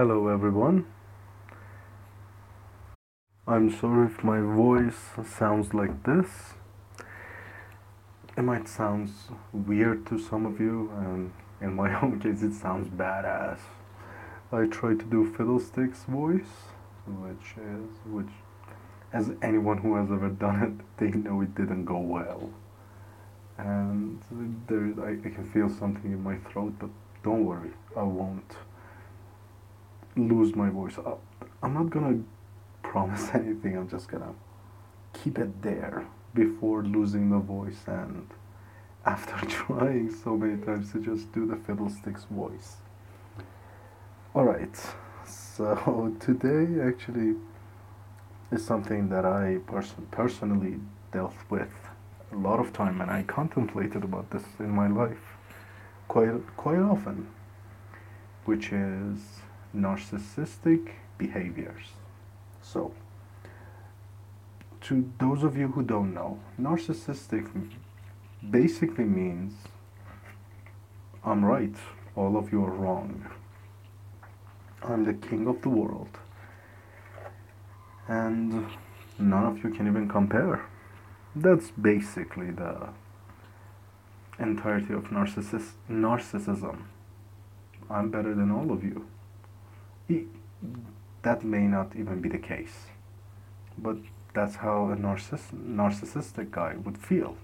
Hello, everyone. I'm sorry if my voice sounds like this. It might sound weird to some of you, and in my own case, it sounds badass. I try to do Fiddlesticks voice, which is which, as anyone who has ever done it, they know it didn't go well. And there, I, I can feel something in my throat, but don't worry, I won't lose my voice. Uh, I'm not gonna promise anything, I'm just gonna keep it there before losing the voice and after trying so many times to just do the fiddlesticks voice. Alright, so today actually is something that I pers- personally dealt with a lot of time and I contemplated about this in my life quite quite often, which is narcissistic behaviors. So, to those of you who don't know, narcissistic basically means I'm right, all of you are wrong. I'm the king of the world. And none of you can even compare. That's basically the entirety of narcissis- narcissism. I'm better than all of you. That may not even be the case, but that's how a narciss- narcissistic guy would feel.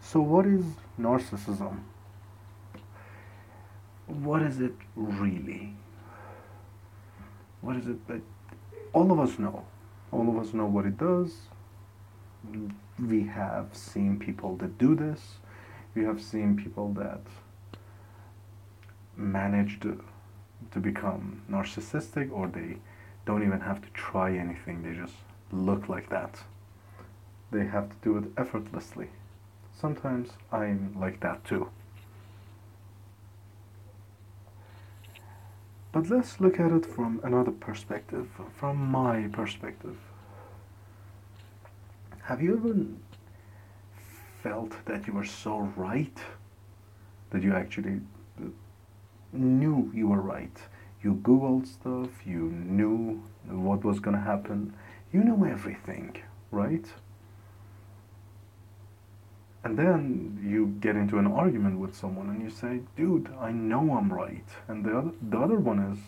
So, what is narcissism? What is it really? What is it that all of us know? All of us know what it does. We have seen people that do this. We have seen people that managed to, become narcissistic or they don't even have to try anything. They just look like that. They have to do it effortlessly. Sometimes I'm like that too. But let's look at it from another perspective, from my perspective. Have you ever felt that you were so right that you actually knew you were right? You Googled stuff, you knew what was going to happen, you knew everything, right? And then you get into an argument with someone and you say, dude, I know I'm right. And the other, the other one is,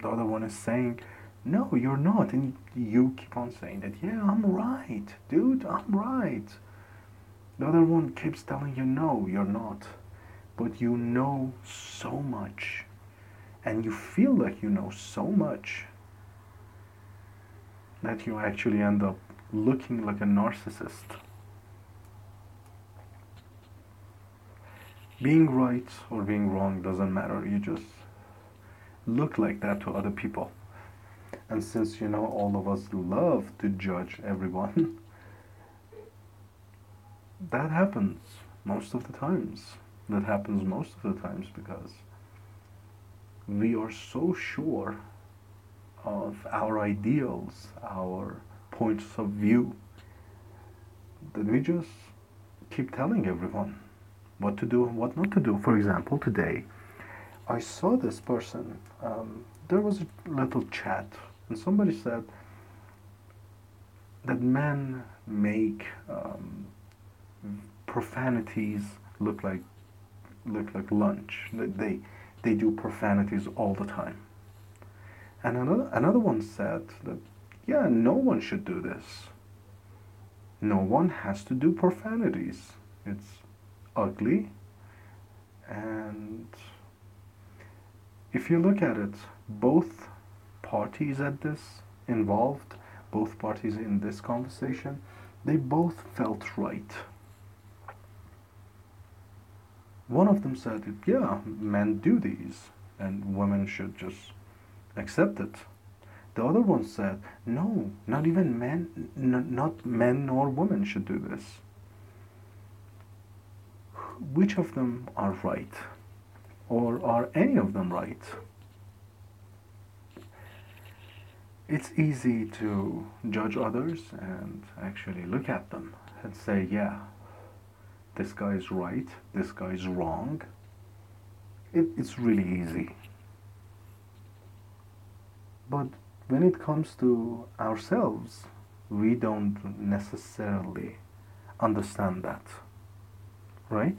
the other one is saying, no, you're not. And you keep on saying that, yeah, I'm right, dude, I'm right. The other one keeps telling you, no, you're not. But you know so much. And you feel like you know so much that you actually end up looking like a narcissist. being right or being wrong doesn't matter. You just look like that to other people. And since you know all of us love to judge everyone, that happens most of the times. That happens most of the times because we are so sure of our ideals, our points of view, that we just keep telling everyone what to do and what not to do. For example, today I saw this person. Um, there was a little chat, and somebody said that men make um, profanities look like look like lunch. They they do profanities all the time. And another another one said that yeah, no one should do this. No one has to do profanities. It's ugly and if you look at it both parties at this involved both parties in this conversation they both felt right one of them said yeah men do these and women should just accept it the other one said no not even men n- not men nor women should do this which of them are right? Or are any of them right? It's easy to judge others and actually look at them and say, yeah, this guy is right, this guy is wrong. it, it's really easy. But when it comes to ourselves, we don't necessarily understand that. Right?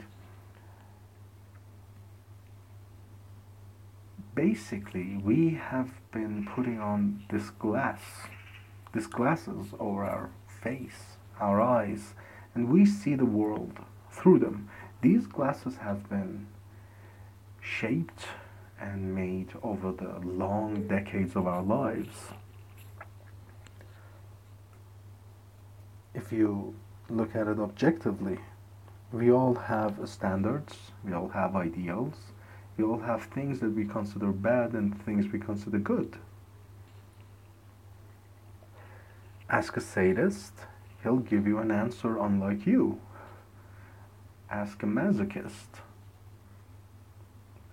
Basically, we have been putting on this glass, these glasses over our face, our eyes, and we see the world through them. These glasses have been shaped and made over the long decades of our lives. If you look at it objectively, we all have standards, we all have ideals, we all have things that we consider bad and things we consider good. Ask a sadist, he'll give you an answer unlike you. Ask a masochist,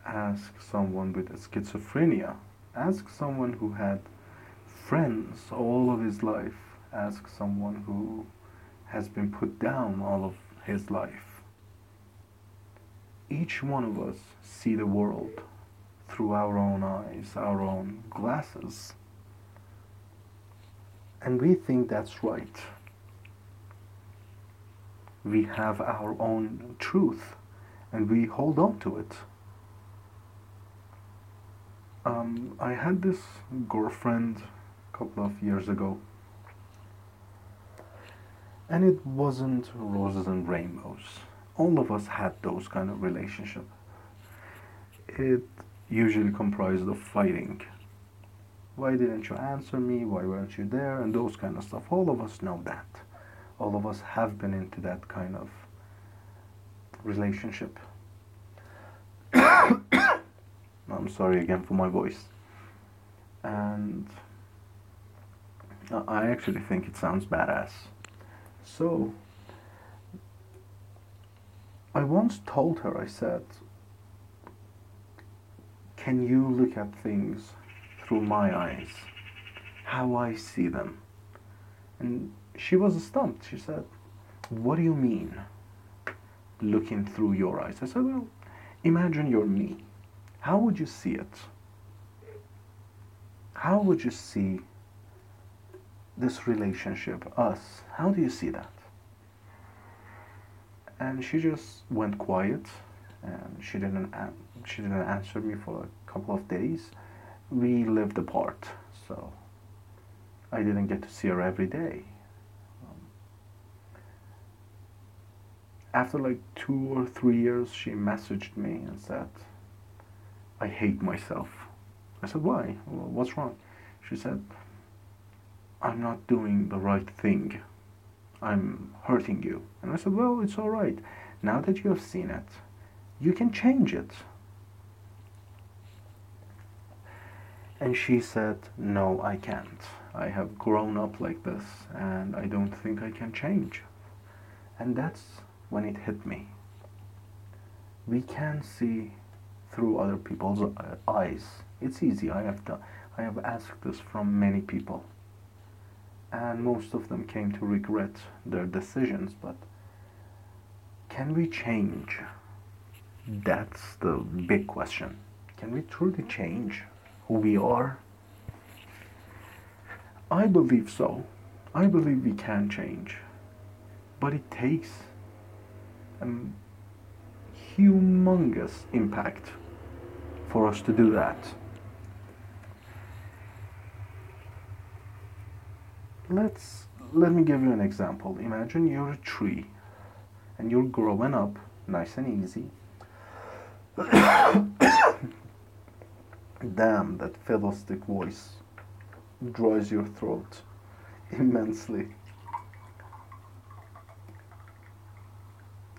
ask someone with schizophrenia, ask someone who had friends all of his life, ask someone who has been put down all of his life. Each one of us see the world through our own eyes, our own glasses. And we think that's right. We have our own truth and we hold on to it. Um, I had this girlfriend a couple of years ago, and it wasn't roses and rainbows. All of us had those kind of relationship. It usually comprised of fighting. Why didn't you answer me? Why weren't you there? And those kind of stuff. All of us know that. All of us have been into that kind of relationship. I'm sorry again for my voice. And I actually think it sounds badass. So, I once told her, I said, Can you look at things through my eyes? How I see them? And she was stumped. She said, What do you mean? Looking through your eyes. I said, Well, imagine you're me how would you see it? How would you see this relationship, us? How do you see that? And she just went quiet, and she didn't she didn't answer me for a couple of days. We lived apart, so I didn't get to see her every day. Um, after like two or three years, she messaged me and said, I hate myself. I said, Why? What's wrong? She said, I'm not doing the right thing. I'm hurting you. And I said, Well, it's all right. Now that you have seen it, you can change it. And she said, No, I can't. I have grown up like this and I don't think I can change. And that's when it hit me. We can see through other people's uh, eyes. It's easy. I have to, I have asked this from many people, and most of them came to regret their decisions. But can we change? That's the big question. Can we truly change who we are? I believe so. I believe we can change. But it takes a humongous impact for us to do that. Let's let me give you an example. Imagine you're a tree and you're growing up nice and easy. Damn, that fiddlestick voice dries your throat immensely.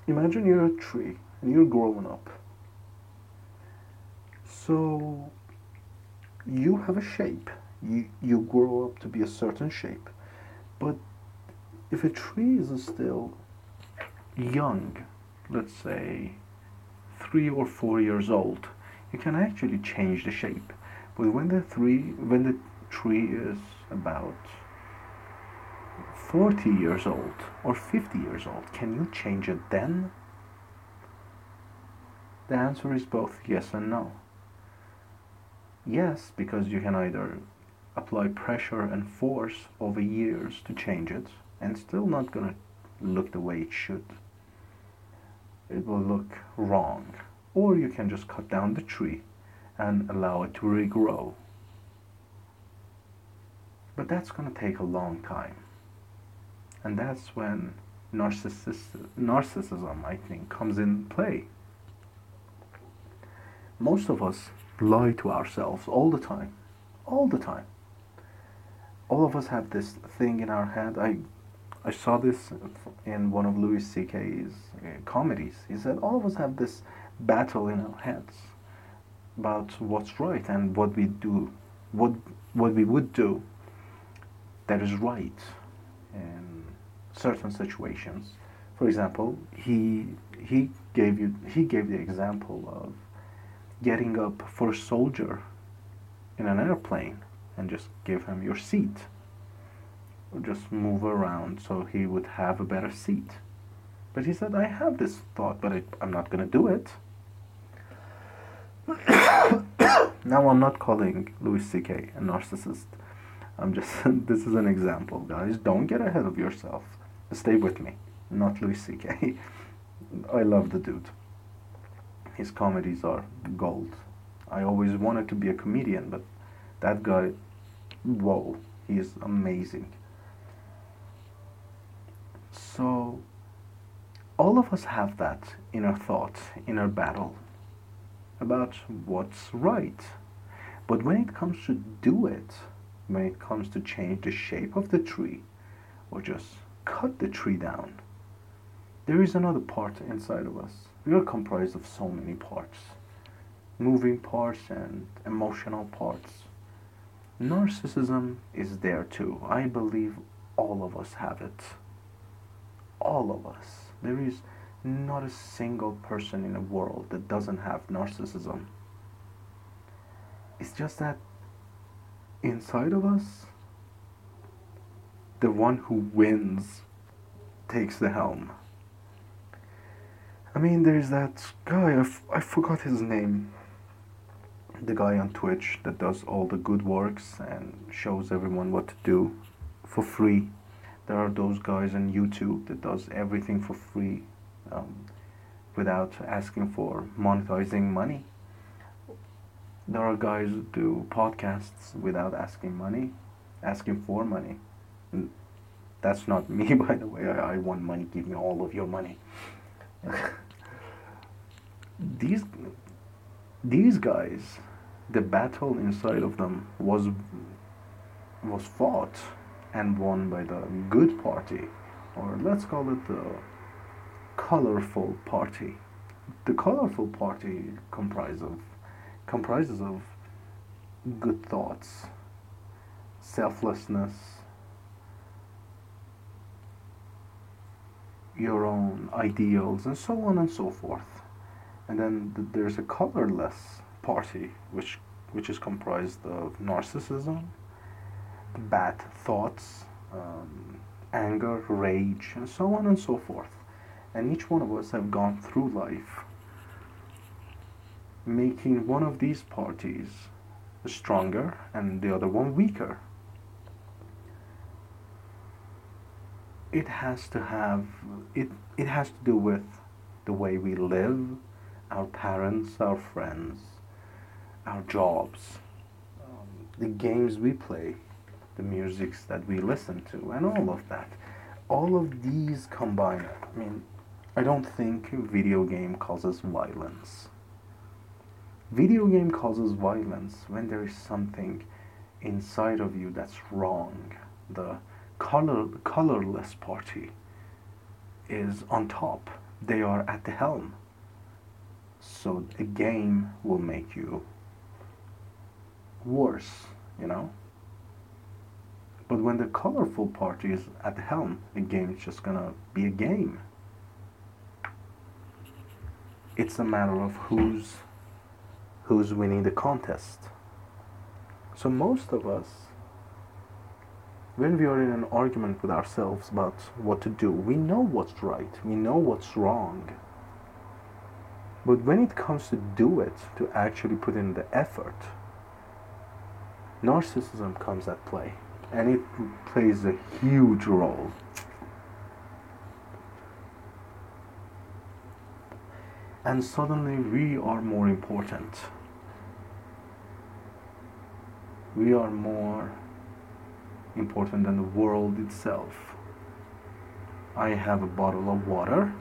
Imagine you're a tree and you're growing up. So you have a shape. You you grow up to be a certain shape. But if a tree is still young, let's say three or four years old, you can actually change the shape. But when the three when the tree is about 40 years old or 50 years old, can you change it then? The answer is both yes and no. Yes, because you can either apply pressure and force over years to change it and still not gonna look the way it should. It will look wrong. Or you can just cut down the tree and allow it to regrow. But that's gonna take a long time. And that's when narcissism, I think, comes in play. Most of us lie to ourselves all the time. All the time. All of us have this thing in our head. I, I saw this in one of Louis C.K.'s uh, comedies. He said all of us have this battle in our heads about what's right and what we do, what what we would do that is right in certain situations. For example, he he gave you he gave the example of getting up for a soldier in an airplane and just give him your seat. Or just move around so he would have a better seat. But he said, I have this thought, but I, I'm not going to do it. now, I'm not calling Louis C.K. a narcissist. I'm just, this is an example, guys. Don't get ahead of yourself. Stay with me, not Louis C.K. I love the dude. His comedies are gold. I always wanted to be a comedian, but that guy, whoa, he is amazing. So, all of us have that inner thought, inner battle about what's right. But when it comes to do it, when it comes to change the shape of the tree, or just cut the tree down, there is another part inside of us. We are comprised of so many parts moving parts and emotional parts. Narcissism is there too. I believe all of us have it. All of us. There is not a single person in the world that doesn't have narcissism. It's just that inside of us, the one who wins takes the helm. I mean, there's that guy, I, f- I forgot his name. The guy on Twitch that does all the good works and shows everyone what to do for free. There are those guys on YouTube that does everything for free um, without asking for monetizing money. There are guys who do podcasts without asking money, asking for money. And that's not me, by the way. I, I want money. Give me all of your money. these these guys, the battle inside of them was was fought and won by the good party, or let's call it the colorful party. The colorful party comprises of comprises of good thoughts, selflessness, your own ideals, and so on and so forth. And then th- there's a colorless party, which which is comprised of narcissism, bad thoughts, um, anger, rage, and so on and so forth. And each one of us have gone through life making one of these parties stronger and the other one weaker. It has to have it it has to do with the way we live, our parents, our friends, our jobs, um, the games we play, the musics that we listen to, and all of that. All of these combined, I mean, I don't think video game causes violence. Video game causes violence when there is something inside of you that's wrong. The color colorless party is on top. They are at the helm. So the game will make you worse, you know? But when the colorful party is at the helm, the game is just gonna be a game. It's a matter of who's who's winning the contest. So most of us when we are in an argument with ourselves about what to do, we know what's right, we know what's wrong. But when it comes to do it, to actually put in the effort, narcissism comes at play and it plays a huge role. And suddenly we are more important. We are more important than the world itself. I have a bottle of water.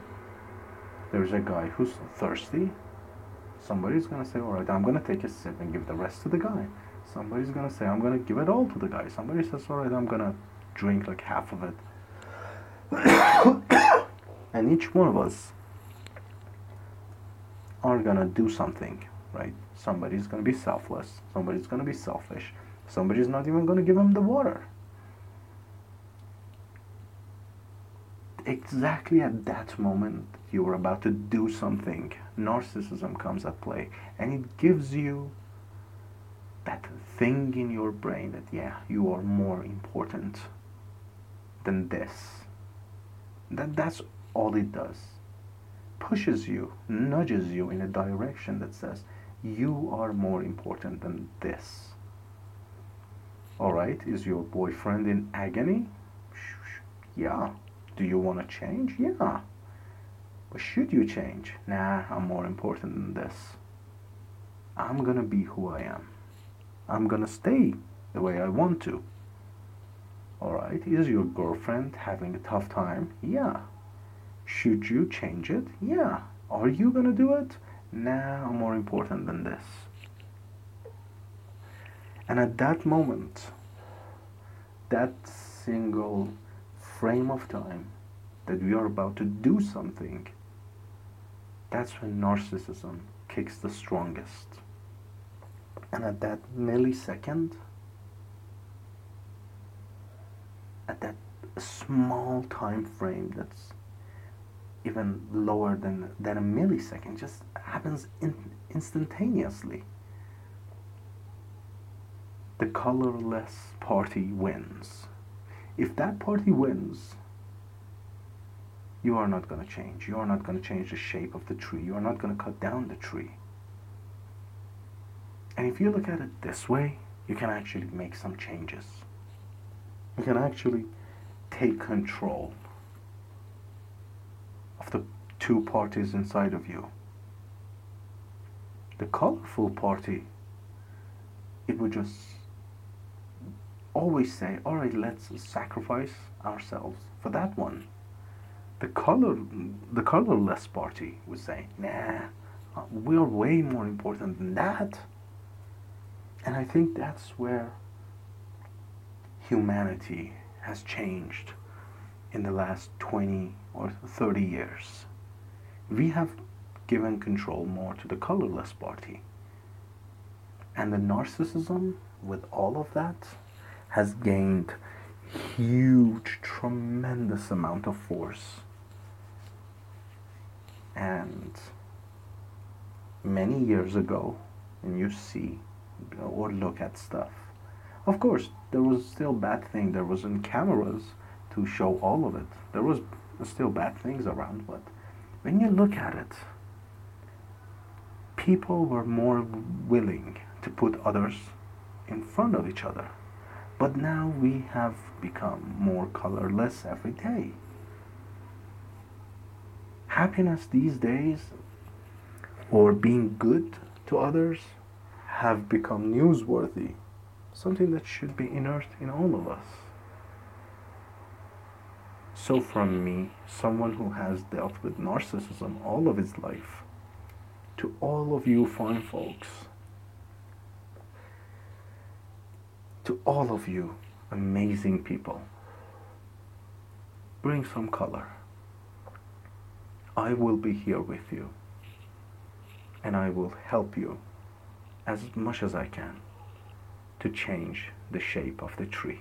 There's a guy who's thirsty. Somebody's gonna say, Alright, I'm gonna take a sip and give the rest to the guy. Somebody's gonna say, I'm gonna give it all to the guy. Somebody says, Alright, I'm gonna drink like half of it. and each one of us are gonna do something, right? Somebody's gonna be selfless. Somebody's gonna be selfish. Somebody's not even gonna give him the water. exactly at that moment you are about to do something, narcissism comes at play and it gives you that thing in your brain that, yeah, you are more important than this. That, that's all it does. Pushes you, nudges you in a direction that says, you are more important than this. Alright, is your boyfriend in agony? Yeah, do you want to change? Yeah. But should you change? Nah, I'm more important than this. I'm gonna be who I am. I'm gonna stay the way I want to. Alright, is your girlfriend having a tough time? Yeah. Should you change it? Yeah. Are you gonna do it? Nah, more important than this. And at that moment, that single frame of time that we are about to do something, that's when narcissism kicks the strongest. And at that millisecond, at that small time frame that's even lower than, than a millisecond, just happens in, instantaneously. The colorless party wins if that party wins, you are not going to change. You are not going to change the shape of the tree. You are not going to cut down the tree. And if you look at it this way, you can actually make some changes. You can actually take control two parties inside of you. The colorful party, it would just always say, all right, let's sacrifice ourselves for that one. The color, the colorless party would say, nah, we're way more important than that. And I think that's where humanity has changed in the last 20 or 30 years. We have given control more to the colorless party. And the narcissism with all of that has gained huge, tremendous amount of force. And many years ago, and you see or look at stuff, of course, there was still bad thing. There wasn't cameras to show all of it. There was still bad things around, but when you look at it, people were more willing to put others in front of each other. But now we have become more colorless every day. Happiness these days, or being good to others, have become newsworthy, something that should be inert in all of us. So, from me, someone who has dealt with narcissism all of his life, to all of you fine folks, to all of you amazing people. Bring some color. I will be here with you and I will help you as much as I can to change the shape of the tree.